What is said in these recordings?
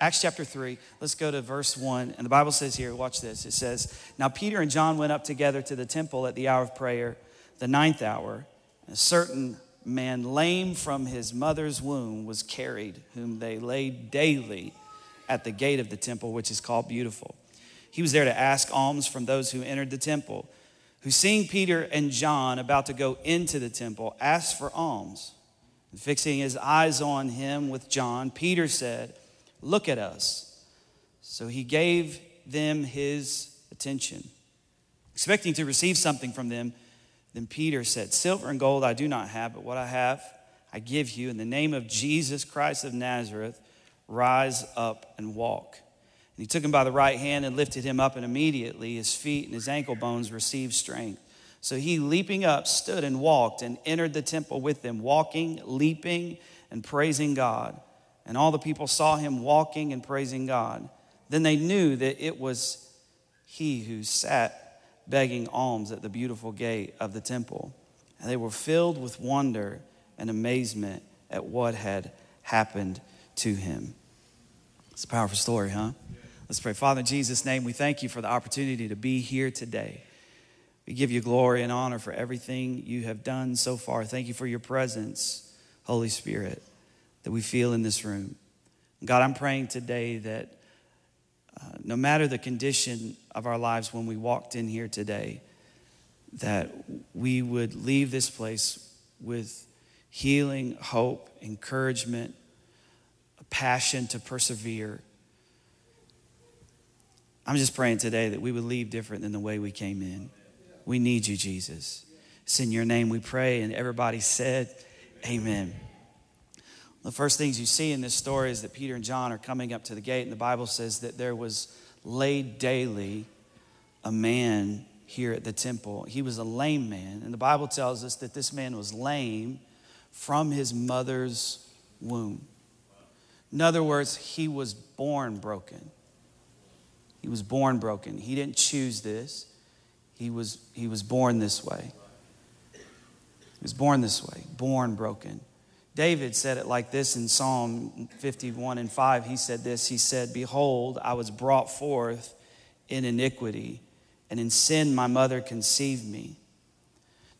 Acts chapter 3, let's go to verse 1. And the Bible says here, watch this. It says, Now Peter and John went up together to the temple at the hour of prayer, the ninth hour. A certain man, lame from his mother's womb, was carried, whom they laid daily at the gate of the temple, which is called Beautiful. He was there to ask alms from those who entered the temple, who, seeing Peter and John about to go into the temple, asked for alms. And fixing his eyes on him with John, Peter said, Look at us. So he gave them his attention. Expecting to receive something from them, then Peter said, Silver and gold I do not have, but what I have I give you. In the name of Jesus Christ of Nazareth, rise up and walk. And he took him by the right hand and lifted him up, and immediately his feet and his ankle bones received strength. So he, leaping up, stood and walked and entered the temple with them, walking, leaping, and praising God. And all the people saw him walking and praising God. Then they knew that it was he who sat begging alms at the beautiful gate of the temple. And they were filled with wonder and amazement at what had happened to him. It's a powerful story, huh? Let's pray. Father, in Jesus' name, we thank you for the opportunity to be here today. We give you glory and honor for everything you have done so far. Thank you for your presence, Holy Spirit, that we feel in this room. God, I'm praying today that uh, no matter the condition of our lives when we walked in here today, that we would leave this place with healing, hope, encouragement, a passion to persevere. I'm just praying today that we would leave different than the way we came in. We need you, Jesus. It's in your name we pray. And everybody said, Amen. The first things you see in this story is that Peter and John are coming up to the gate, and the Bible says that there was laid daily a man here at the temple. He was a lame man, and the Bible tells us that this man was lame from his mother's womb. In other words, he was born broken. He was born broken. He didn't choose this. He was, he was born this way. He was born this way, born broken. David said it like this in Psalm 51 and 5. He said this He said, Behold, I was brought forth in iniquity, and in sin my mother conceived me.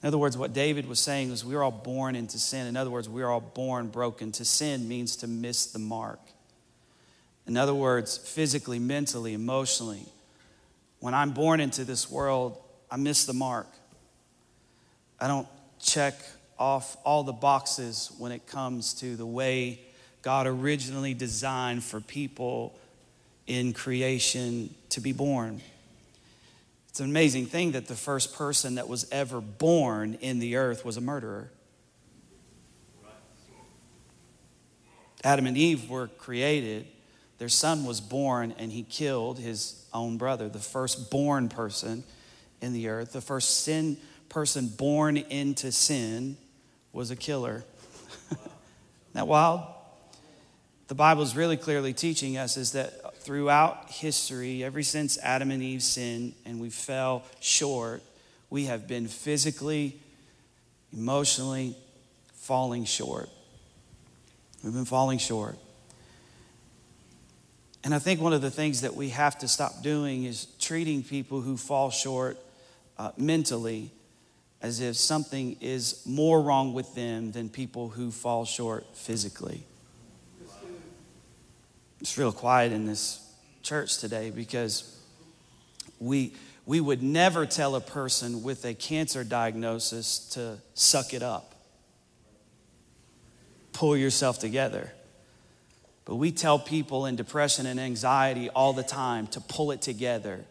In other words, what David was saying was, we're all born into sin. In other words, we're all born broken. To sin means to miss the mark. In other words, physically, mentally, emotionally. When I'm born into this world, I miss the mark. I don't check off all the boxes when it comes to the way God originally designed for people in creation to be born. It's an amazing thing that the first person that was ever born in the earth was a murderer. Adam and Eve were created. Their son was born and he killed his own brother, the first born person in the earth. The first sin person born into sin was a killer. That wild? The Bible is really clearly teaching us is that throughout history, ever since Adam and Eve sinned and we fell short, we have been physically, emotionally falling short. We've been falling short. And I think one of the things that we have to stop doing is treating people who fall short uh, mentally as if something is more wrong with them than people who fall short physically. It's real quiet in this church today because we, we would never tell a person with a cancer diagnosis to suck it up, pull yourself together. But we tell people in depression and anxiety all the time to pull it together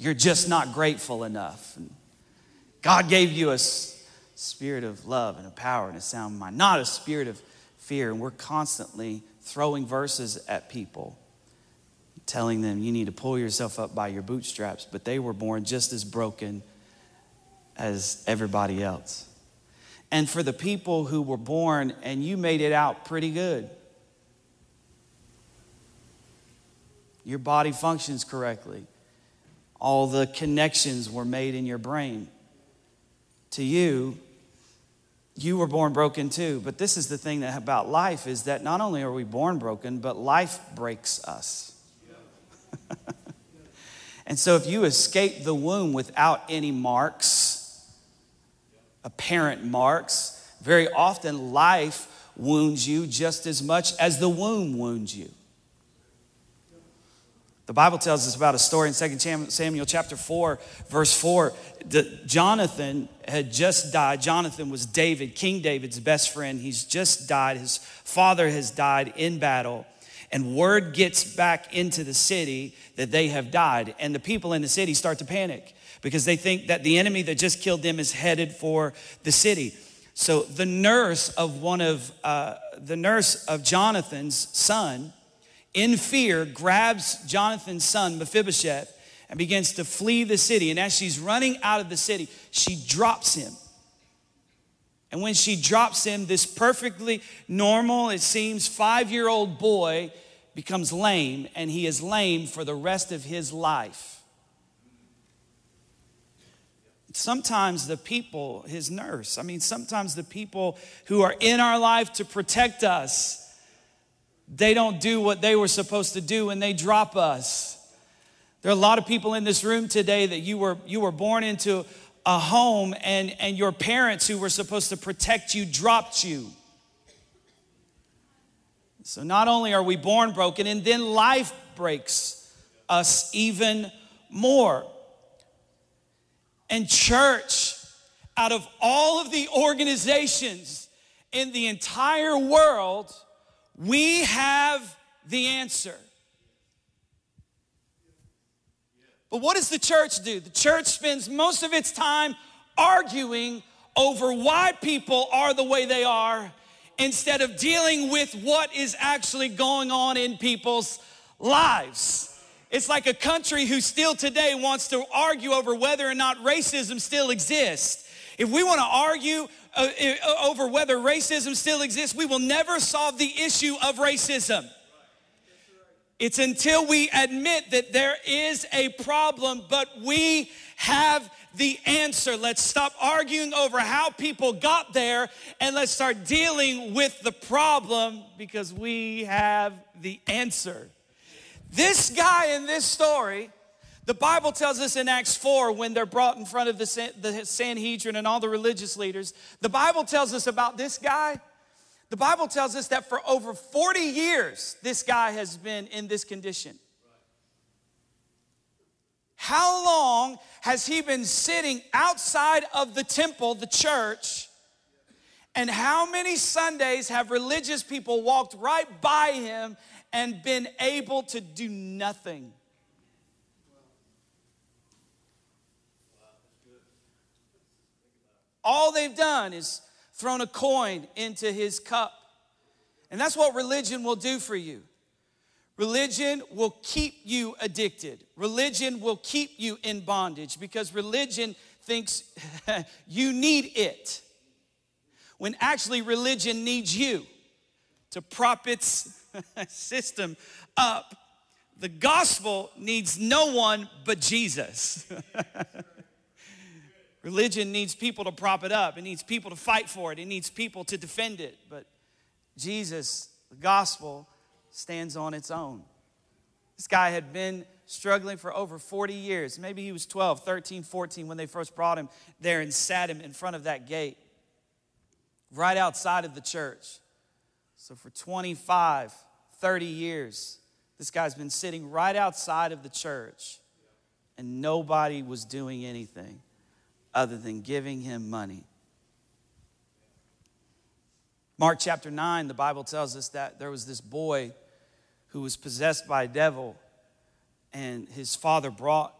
you're just not grateful enough. God gave you a spirit of love and a power and a sound mind, not a spirit of fear. And we're constantly throwing verses at people, telling them you need to pull yourself up by your bootstraps, but they were born just as broken as everybody else. And for the people who were born and you made it out pretty good, your body functions correctly all the connections were made in your brain. To you, you were born broken too. But this is the thing that about life is that not only are we born broken, but life breaks us. and so if you escape the womb without any marks, apparent marks, very often life wounds you just as much as the womb wounds you. The Bible tells us about a story in 2 Samuel chapter 4, verse 4. that Jonathan had just died. Jonathan was David, King David's best friend. He's just died. His father has died in battle. And word gets back into the city that they have died. And the people in the city start to panic because they think that the enemy that just killed them is headed for the city. So the nurse of one of uh, the nurse of Jonathan's son in fear, grabs Jonathan's son, Mephibosheth, and begins to flee the city. And as she's running out of the city, she drops him. And when she drops him, this perfectly normal, it seems, five year old boy becomes lame, and he is lame for the rest of his life. Sometimes the people, his nurse, I mean, sometimes the people who are in our life to protect us, they don't do what they were supposed to do and they drop us. There are a lot of people in this room today that you were, you were born into a home and, and your parents who were supposed to protect you dropped you. So not only are we born broken, and then life breaks us even more. And church, out of all of the organizations in the entire world, we have the answer. But what does the church do? The church spends most of its time arguing over why people are the way they are instead of dealing with what is actually going on in people's lives. It's like a country who still today wants to argue over whether or not racism still exists. If we want to argue Uh, uh, over whether racism still exists, we will never solve the issue of racism. It's until we admit that there is a problem, but we have the answer. Let's stop arguing over how people got there and let's start dealing with the problem because we have the answer. This guy in this story the Bible tells us in Acts 4 when they're brought in front of the, the Sanhedrin and all the religious leaders, the Bible tells us about this guy. The Bible tells us that for over 40 years, this guy has been in this condition. How long has he been sitting outside of the temple, the church? And how many Sundays have religious people walked right by him and been able to do nothing? All they've done is thrown a coin into his cup. And that's what religion will do for you. Religion will keep you addicted. Religion will keep you in bondage because religion thinks you need it. When actually, religion needs you to prop its system up. The gospel needs no one but Jesus. Religion needs people to prop it up, it needs people to fight for it, it needs people to defend it. But Jesus, the gospel, stands on its own. This guy had been struggling for over 40 years. Maybe he was 12, 13, 14 when they first brought him there and sat him in front of that gate, right outside of the church. So for 25, 30 years, this guy's been sitting right outside of the church, and nobody was doing anything other than giving him money. Mark chapter 9, the Bible tells us that there was this boy who was possessed by a devil, and his father brought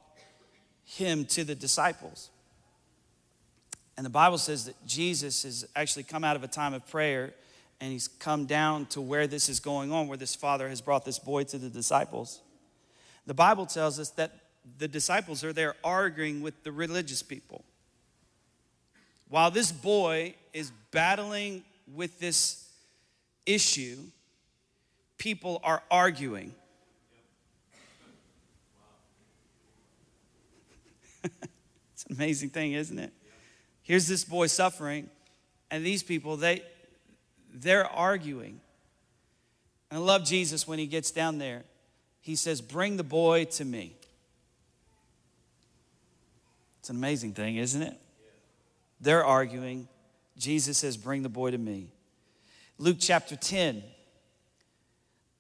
him to the disciples. And the Bible says that Jesus has actually come out of a time of prayer and he's come down to where this is going on, where this father has brought this boy to the disciples. The Bible tells us that the disciples are there arguing with the religious people. While this boy is battling with this issue, people are arguing. it's an amazing thing, isn't it? Here's this boy suffering, And these people, they, they're arguing. And I love Jesus when he gets down there. He says, Bring the boy to me. It's an amazing thing, isn't it? They're arguing. Jesus says, Bring the boy to me. Luke chapter 10,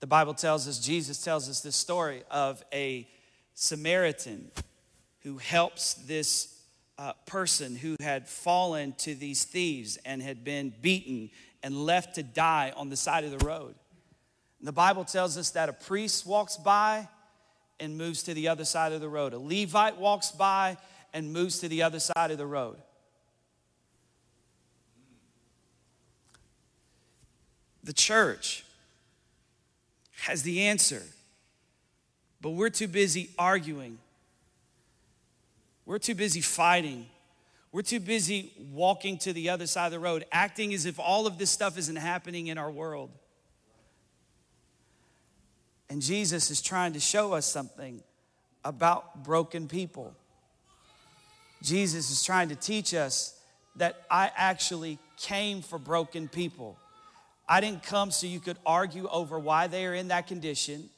the Bible tells us, Jesus tells us this story of a Samaritan who helps this uh, person who had fallen to these thieves and had been beaten and left to die on the side of the road. And the Bible tells us that a priest walks by and moves to the other side of the road. A Levite walks by and moves to the other side of the road. The church has the answer, but we're too busy arguing. We're too busy fighting. We're too busy walking to the other side of the road, acting as if all of this stuff isn't happening in our world. And Jesus is trying to show us something about broken people. Jesus is trying to teach us that I actually came for broken people. I didn't come so you could argue over why they are in that condition.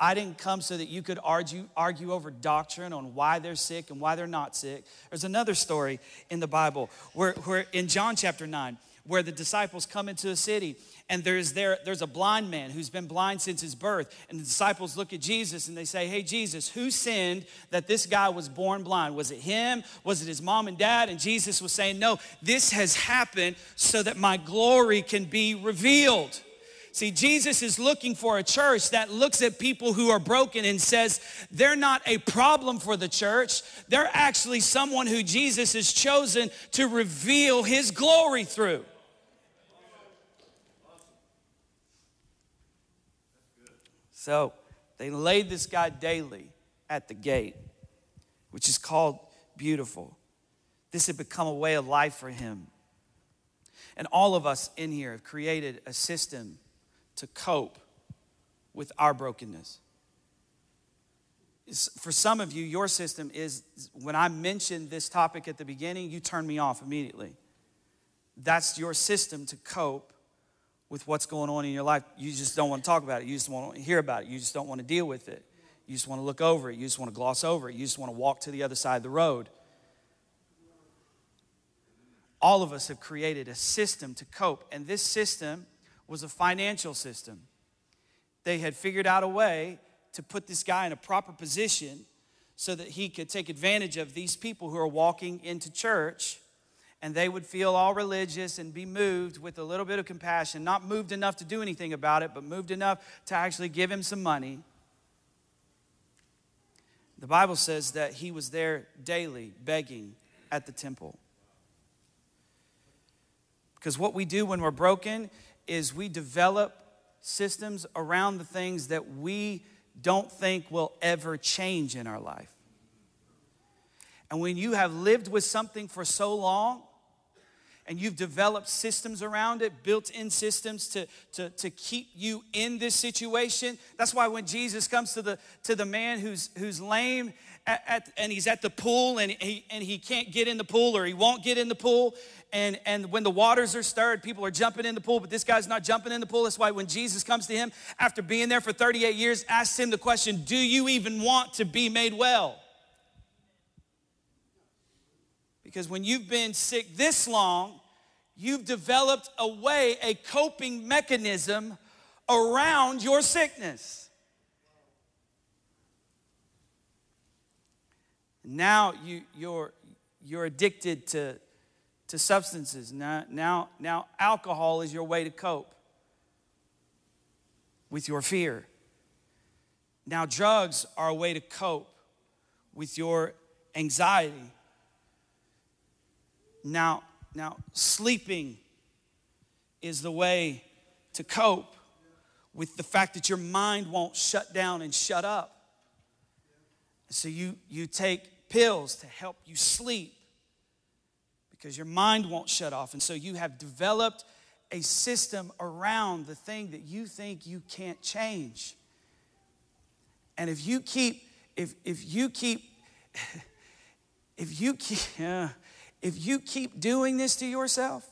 I didn't come so that you could argue, argue over doctrine on why they're sick and why they're not sick. There's another story in the Bible where, where in John chapter 9, where the disciples come into a city and there's there there's a blind man who's been blind since his birth. And the disciples look at Jesus and they say hey Jesus who sinned that this guy was born blind? Was it him? Was it his mom and dad? And Jesus was saying no this has happened so that my glory can be revealed See, Jesus is looking for a church that looks at people who are broken and says, they're not a problem for the church. They're actually someone who Jesus has chosen to reveal his glory through. So they laid this guy daily at the gate, which is called beautiful. This had become a way of life for him. And all of us in here have created a system to cope with our brokenness. For some of you, your system is when I mentioned this topic at the beginning, you turn me off immediately. That's your system to cope with what's going on in your life. You just don't want to talk about it. You just want to hear about it. You just don't want to deal with it. You just want to look over it. You just want to gloss over it. You just want to walk to the other side of the road. All of us have created a system to cope, and this system was a financial system. They had figured out a way to put this guy in a proper position so that he could take advantage of these people who are walking into church and they would feel all religious and be moved with a little bit of compassion, not moved enough to do anything about it, but moved enough to actually give him some money. The Bible says that he was there daily begging at the temple. Because what we do when we're broken is we develop systems around the things that we don't think will ever change in our life. And when you have lived with something for so long, and you've developed systems around it, built in systems to, to, to keep you in this situation. That's why when Jesus comes to the, to the man who's, who's lame at, at, and he's at the pool and he, and he can't get in the pool or he won't get in the pool, and, and when the waters are stirred, people are jumping in the pool, but this guy's not jumping in the pool. That's why when Jesus comes to him after being there for 38 years, asks him the question, Do you even want to be made well? Because when you've been sick this long, you've developed a way, a coping mechanism around your sickness. Now you, you're, you're addicted to, to substances. Now, now, now alcohol is your way to cope with your fear. Now drugs are a way to cope with your anxiety. Now now, sleeping is the way to cope with the fact that your mind won't shut down and shut up. So you, you take pills to help you sleep because your mind won't shut off. And so you have developed a system around the thing that you think you can't change. And if you keep, if, if you keep, if you keep, if you keep doing this to yourself,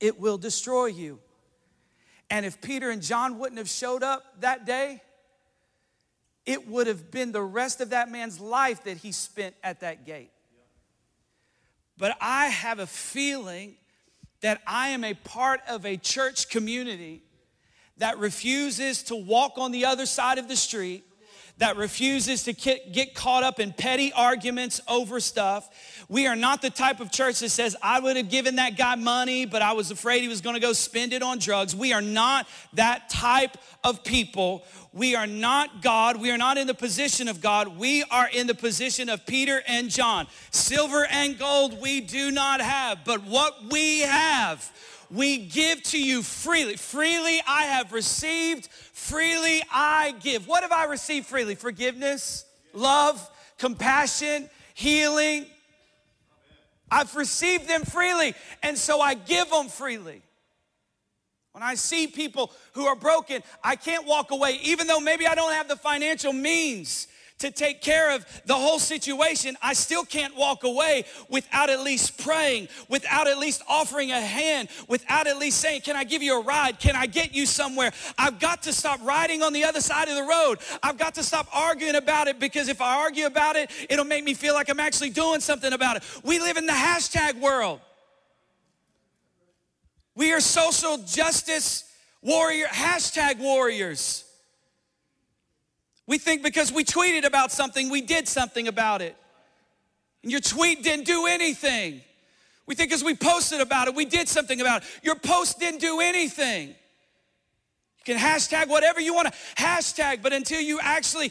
it will destroy you. And if Peter and John wouldn't have showed up that day, it would have been the rest of that man's life that he spent at that gate. But I have a feeling that I am a part of a church community that refuses to walk on the other side of the street that refuses to get caught up in petty arguments over stuff. We are not the type of church that says, I would have given that guy money, but I was afraid he was gonna go spend it on drugs. We are not that type of people. We are not God. We are not in the position of God. We are in the position of Peter and John. Silver and gold we do not have, but what we have, we give to you freely. Freely I have received, freely I give. What have I received freely? Forgiveness, love, compassion, healing. I've received them freely, and so I give them freely. When I see people who are broken, I can't walk away, even though maybe I don't have the financial means to take care of the whole situation, I still can't walk away without at least praying, without at least offering a hand, without at least saying, Can I give you a ride? Can I get you somewhere? I've got to stop riding on the other side of the road. I've got to stop arguing about it because if I argue about it, it'll make me feel like I'm actually doing something about it. We live in the hashtag world. We are social justice warrior, hashtag warriors. We think because we tweeted about something, we did something about it. And your tweet didn't do anything. We think because we posted about it, we did something about it. Your post didn't do anything. You can hashtag whatever you want to hashtag, but until you actually,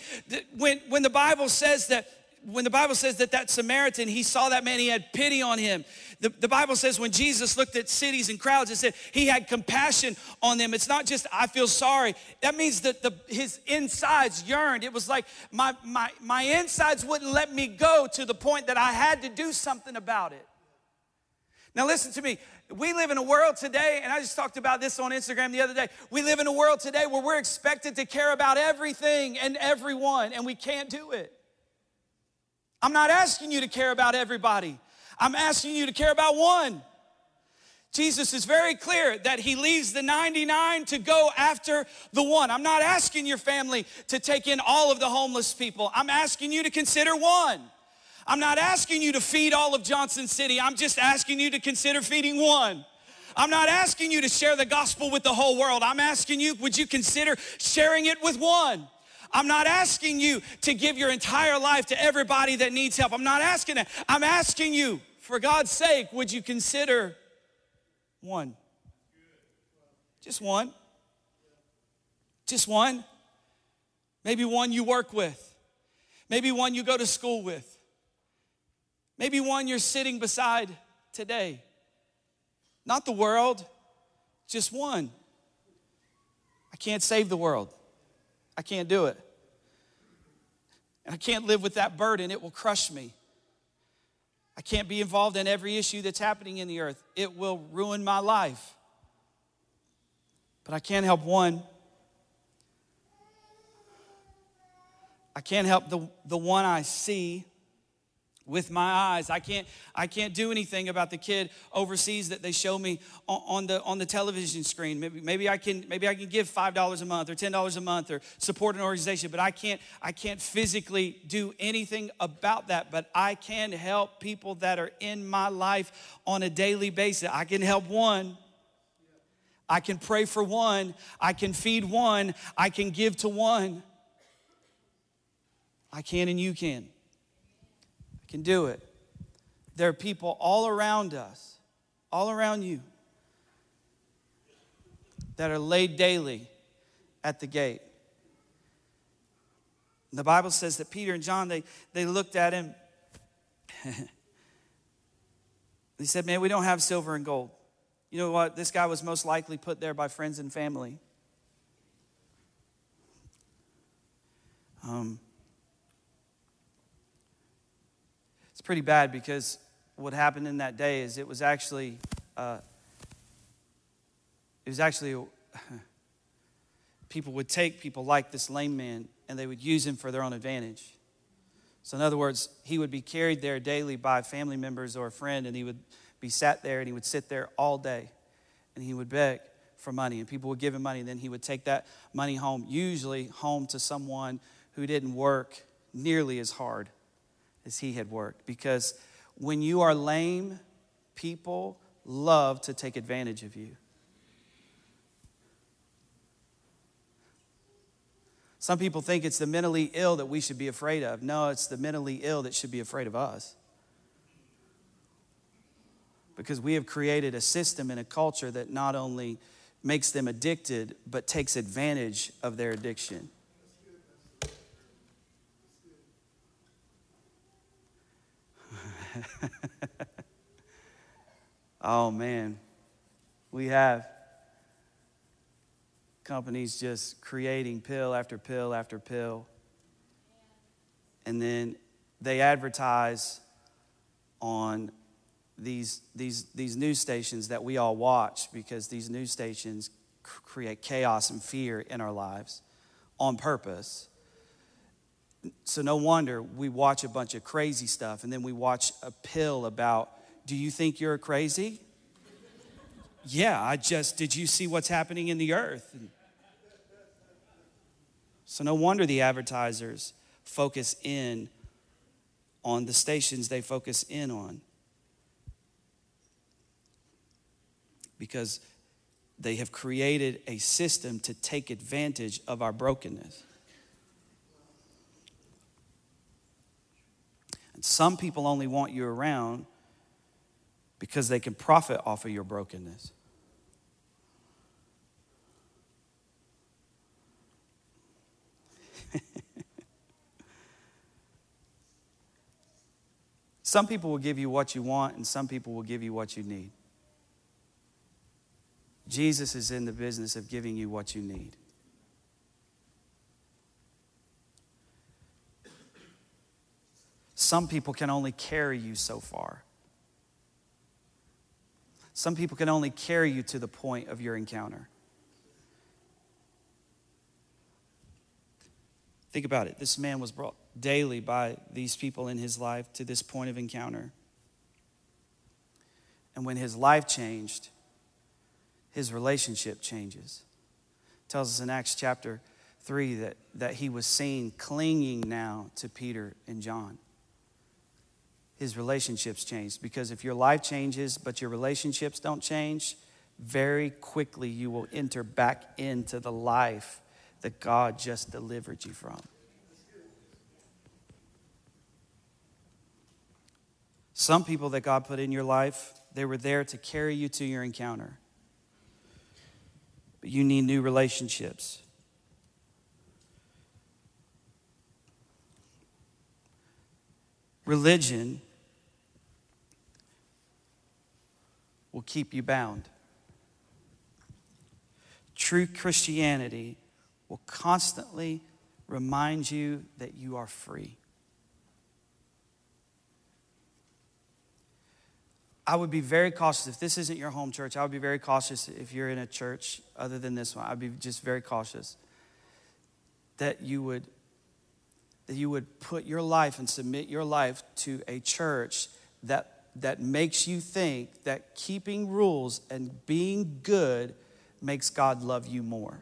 when, when the Bible says that when the Bible says that that Samaritan, he saw that man, he had pity on him. The, the Bible says when Jesus looked at cities and crowds, it said he had compassion on them. It's not just, I feel sorry. That means that the, his insides yearned. It was like my, my, my insides wouldn't let me go to the point that I had to do something about it. Now, listen to me. We live in a world today, and I just talked about this on Instagram the other day. We live in a world today where we're expected to care about everything and everyone, and we can't do it. I'm not asking you to care about everybody. I'm asking you to care about one. Jesus is very clear that he leaves the 99 to go after the one. I'm not asking your family to take in all of the homeless people. I'm asking you to consider one. I'm not asking you to feed all of Johnson City. I'm just asking you to consider feeding one. I'm not asking you to share the gospel with the whole world. I'm asking you, would you consider sharing it with one? I'm not asking you to give your entire life to everybody that needs help. I'm not asking that. I'm asking you, for God's sake, would you consider one? Just one. Just one. Maybe one you work with. Maybe one you go to school with. Maybe one you're sitting beside today. Not the world, just one. I can't save the world. I can't do it. And I can't live with that burden, it will crush me. I can't be involved in every issue that's happening in the earth, it will ruin my life. But I can't help one. I can't help the, the one I see with my eyes. I can't, I can't do anything about the kid overseas that they show me on, on the, on the television screen. Maybe, maybe, I can, maybe I can give $5 a month or $10 a month or support an organization, but I can't, I can't physically do anything about that. But I can help people that are in my life on a daily basis. I can help one. I can pray for one. I can feed one. I can give to one. I can and you can can do it. There are people all around us, all around you, that are laid daily at the gate. The Bible says that Peter and John, they, they looked at him. they said, Man, we don't have silver and gold. You know what? This guy was most likely put there by friends and family. Um, pretty bad because what happened in that day is it was actually uh, it was actually people would take people like this lame man and they would use him for their own advantage. So in other words he would be carried there daily by family members or a friend and he would be sat there and he would sit there all day and he would beg for money, and people would give him money, and then he would take that money home, usually home to someone who didn't work nearly as hard as he had worked. Because when you are lame, people love to take advantage of you. Some people think it's the mentally ill that we should be afraid of. No, it's the mentally ill that should be afraid of us. Because we have created a system and a culture that not only makes them addicted, but takes advantage of their addiction. oh man, we have companies just creating pill after pill after pill. And then they advertise on these, these, these news stations that we all watch because these news stations create chaos and fear in our lives on purpose. So, no wonder we watch a bunch of crazy stuff and then we watch a pill about, do you think you're crazy? yeah, I just, did you see what's happening in the earth? So, no wonder the advertisers focus in on the stations they focus in on. Because they have created a system to take advantage of our brokenness. And some people only want you around because they can profit off of your brokenness. Some people will give you what you want, and some people will give you what you need. Jesus is in the business of giving you what you need. Some people can only carry you so far. Some people can only carry you to the point of your encounter. Think about it. This man was brought daily by these people in his life to this point of encounter. And when his life changed, his relationship changes. It tells us in Acts chapter 3 that, that he was seen clinging now to Peter and John. His relationships changed because if your life changes but your relationships don't change, very quickly you will enter back into the life that God just delivered you from. Some people that God put in your life, they were there to carry you to your encounter. But you need new relationships. Religion will keep you bound. True Christianity will constantly remind you that you are free. I would be very cautious. If this isn't your home church, I would be very cautious if you're in a church other than this one. I'd be just very cautious that you would that you would put your life and submit your life to a church that that makes you think that keeping rules and being good makes God love you more.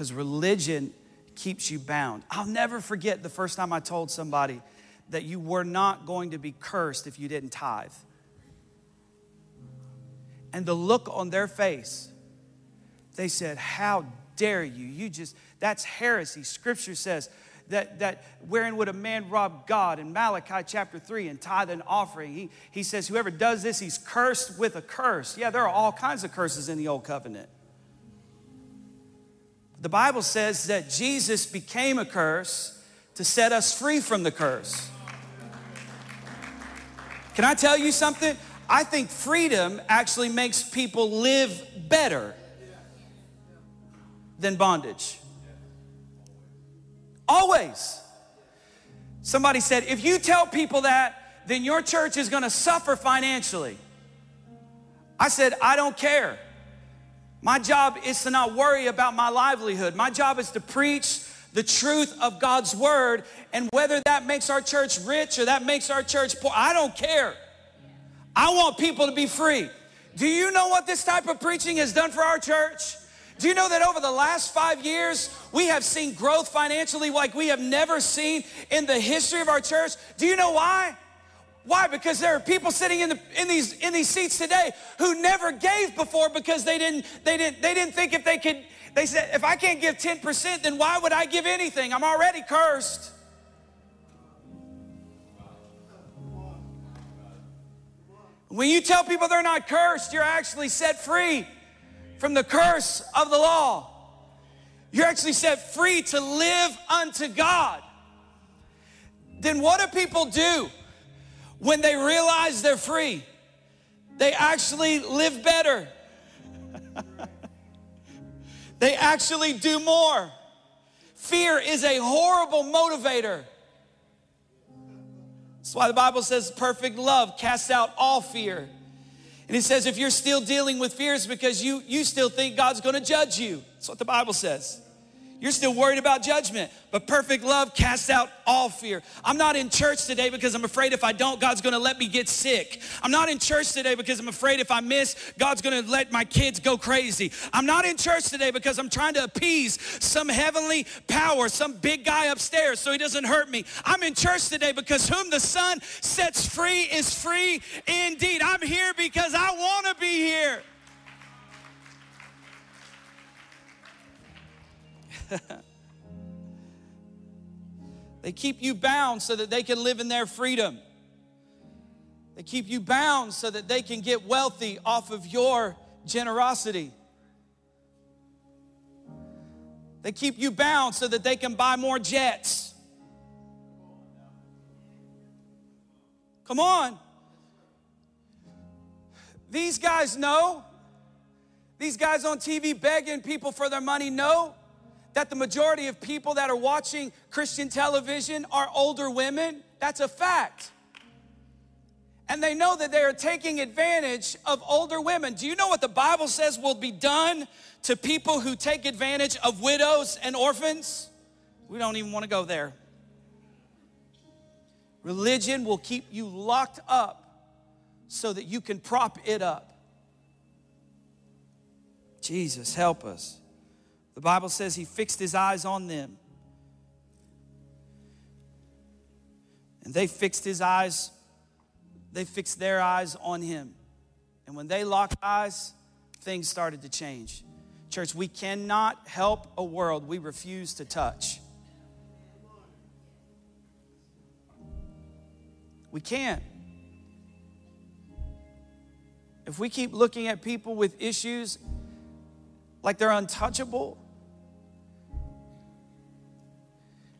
because religion keeps you bound. I'll never forget the first time I told somebody that you were not going to be cursed if you didn't tithe. And the look on their face, they said, How dare you? You just, that's heresy. Scripture says, that, that wherein would a man rob God in Malachi chapter 3 and tithe an offering? He, he says, Whoever does this, he's cursed with a curse. Yeah, there are all kinds of curses in the old covenant. The Bible says that Jesus became a curse to set us free from the curse. Can I tell you something? I think freedom actually makes people live better than bondage. Always. Somebody said, if you tell people that, then your church is gonna suffer financially. I said, I don't care. My job is to not worry about my livelihood. My job is to preach the truth of God's word. And whether that makes our church rich or that makes our church poor, I don't care. I want people to be free. Do you know what this type of preaching has done for our church? Do you know that over the last five years, we have seen growth financially like we have never seen in the history of our church? Do you know why? Why? Because there are people sitting in, the, in, these, in these seats today who never gave before because they didn't, they, didn't, they didn't think if they could, they said, if I can't give 10%, then why would I give anything? I'm already cursed. When you tell people they're not cursed, you're actually set free from the curse of the law. You're actually set free to live unto God. Then what do people do when they realize they're free? They actually live better. they actually do more. Fear is a horrible motivator. That's why the Bible says perfect love casts out all fear. And it says if you're still dealing with fears because you, you still think God's gonna judge you. That's what the Bible says. You're still worried about judgment, but perfect love casts out all fear. I'm not in church today because I'm afraid if I don't, God's gonna let me get sick. I'm not in church today because I'm afraid if I miss, God's gonna let my kids go crazy. I'm not in church today because I'm trying to appease some heavenly power, some big guy upstairs so he doesn't hurt me. I'm in church today because whom the Son sets free is free indeed. I'm here because I wanna be here. they keep you bound so that they can live in their freedom. They keep you bound so that they can get wealthy off of your generosity. They keep you bound so that they can buy more jets. Come on. These guys know. These guys on TV begging people for their money know that the majority of people that are watching Christian television are older women. That's a fact. And they know that they are taking advantage of older women. Do you know what the Bible says will be done to people who take advantage of widows and orphans? We don't even want to go there. Religion will keep you locked up so that you can prop it up. Jesus, help us. The Bible says he fixed his eyes on them. And they fixed his eyes, they fixed their eyes on him. And when they locked eyes, things started to change. Church, we cannot help a world we refuse to touch. We can't. If we keep looking at people with issues like they're untouchable,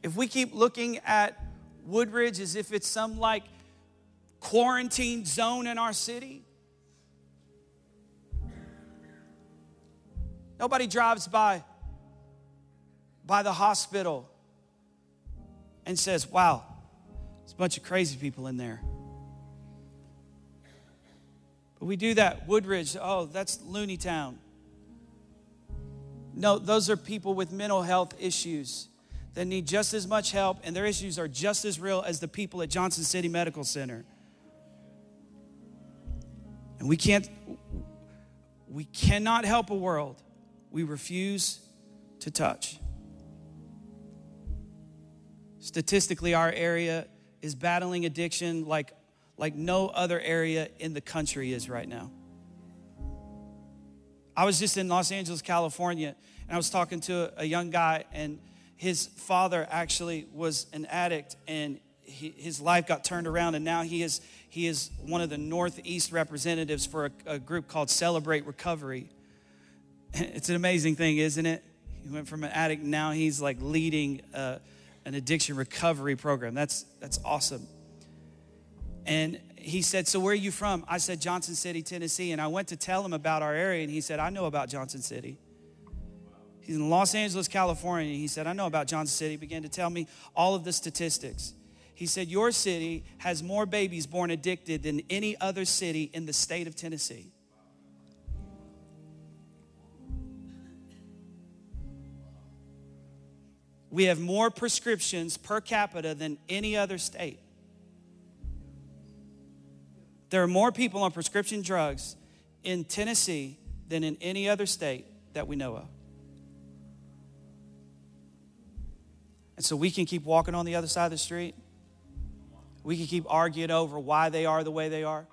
if we keep looking at Woodridge as if it's some like quarantine zone in our city, nobody drives by by the hospital and says, "Wow, there's a bunch of crazy people in there." But we do that. Woodridge, oh, that's Looney Town. No, those are people with mental health issues that need just as much help, and their issues are just as real as the people at Johnson City Medical Center. And we can't, we cannot help a world we refuse to touch. Statistically, our area is battling addiction like, like no other area in the country is right now. I was just in Los Angeles, California, and I was talking to a young guy, and his father actually was an addict, and he, his life got turned around, and now he is he is one of the Northeast representatives for a, a group called Celebrate Recovery. It's an amazing thing, isn't it? He went from an addict, now he's like leading uh, an addiction recovery program. That's that's awesome. And he said, So where are you from? I said, Johnson City, Tennessee. And I went to tell him about our area, and he said, I know about Johnson City. He's in Los Angeles, California. He said, I know about Johnson City. He began to tell me all of the statistics. He said, Your city has more babies born addicted than any other city in the state of Tennessee. We have more prescriptions per capita than any other state. There are more people on prescription drugs in Tennessee than in any other state that we know of. And so we can keep walking on the other side of the street. We can keep arguing over why they are the way they are.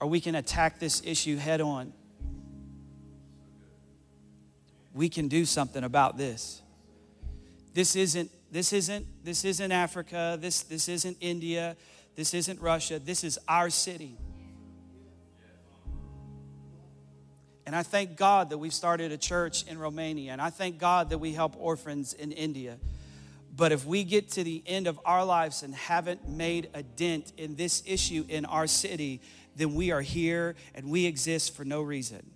Or we can attack this issue head on. We can do something about this. This isn't this isn't this isn't Africa. This this isn't India. This isn't Russia. This is our city. And I thank God that we've started a church in Romania. And I thank God that we help orphans in India. But if we get to the end of our lives and haven't made a dent in this issue in our city, then we are here and we exist for no reason.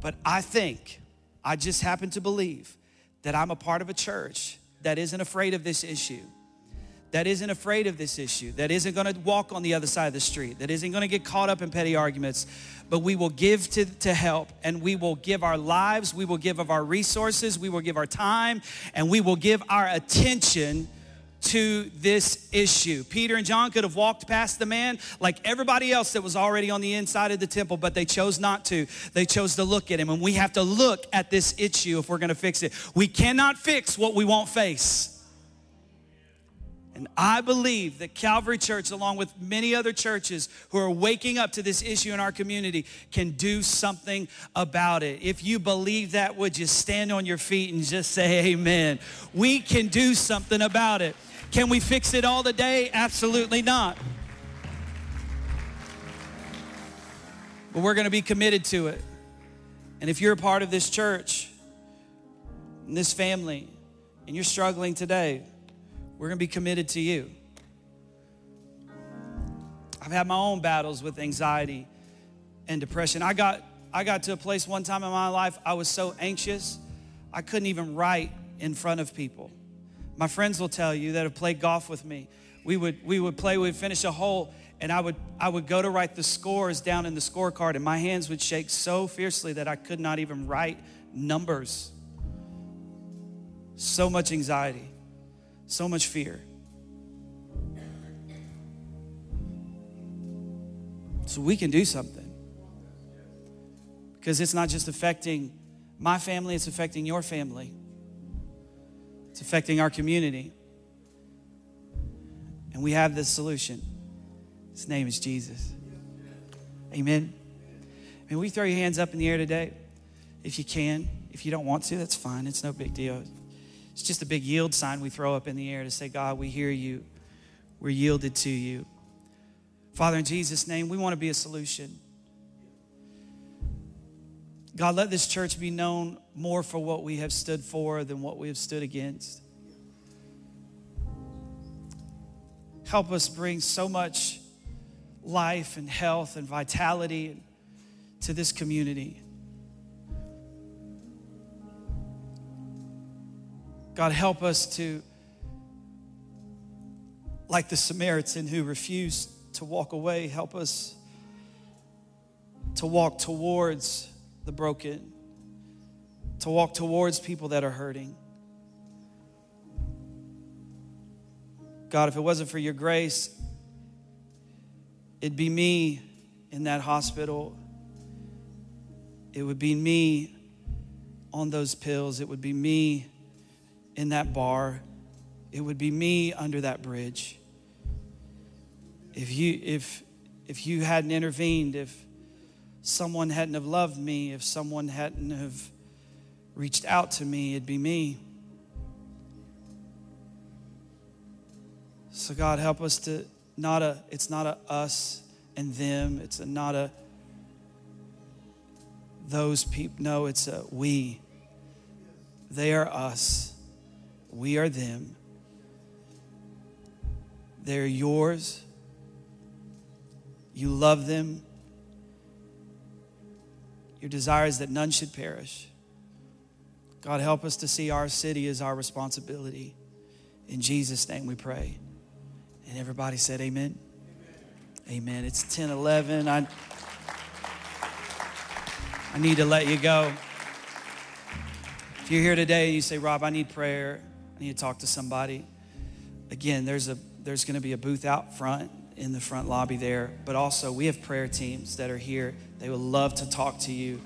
But I think, I just happen to believe that I'm a part of a church that isn't afraid of this issue that isn't afraid of this issue, that isn't gonna walk on the other side of the street, that isn't gonna get caught up in petty arguments, but we will give to, to help and we will give our lives, we will give of our resources, we will give our time, and we will give our attention to this issue. Peter and John could have walked past the man like everybody else that was already on the inside of the temple, but they chose not to. They chose to look at him, and we have to look at this issue if we're gonna fix it. We cannot fix what we won't face. And I believe that Calvary Church, along with many other churches who are waking up to this issue in our community, can do something about it. If you believe that, would you stand on your feet and just say amen? We can do something about it. Can we fix it all today? Absolutely not. But we're going to be committed to it. And if you're a part of this church, and this family, and you're struggling today, we're going to be committed to you. I've had my own battles with anxiety and depression. I got I got to a place one time in my life I was so anxious I couldn't even write in front of people. My friends will tell you that have played golf with me. We would we would play, we'd finish a hole, and I would I would go to write the scores down in the scorecard, and my hands would shake so fiercely that I could not even write numbers. So much anxiety so much fear. So we can do something. Because it's not just affecting my family, it's affecting your family, it's affecting our community. And we have this solution. His name is Jesus. Amen. Mean, we throw your hands up in the air today if you can. If you don't want to, that's fine. It's no big deal. It's just a big yield sign we throw up in the air to say, God, we hear you. We're yielded to you. Father, in Jesus' name, we want to be a solution. God, let this church be known more for what we have stood for than what we have stood against. Help us bring so much life and health and vitality to this community. God, help us to, like the Samaritan who refused to walk away, help us to walk towards the broken, to walk towards people that are hurting. God, if it wasn't for your grace, it'd be me in that hospital. It would be me on those pills. It would be me in that bar, it would be me under that bridge. If you if if you hadn't intervened, if someone hadn't have loved me, if someone hadn't have reached out to me, it'd be me. So God help us to not a it's not a us and them, it's a not a those people. No, it's a we. They are us. We are them. They're yours. You love them. Your desire is that none should perish. God, help us to see our city as our responsibility. In Jesus' name we pray. And everybody said, Amen. Amen. amen. It's 10 11. I, I need to let you go. If you're here today and you say, Rob, I need prayer, I need to talk to somebody. Again, there's a there's going to be a booth out front. in the front lobby there. But also, we have prayer teams that are here. They would love to talk to you,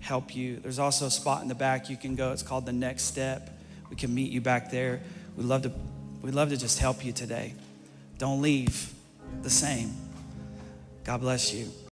help you. There's also a spot in the back you can go. It's called the Next Step. We can meet you back there. We'd love to, we'd love to just help you today. Don't leave the same. God bless you.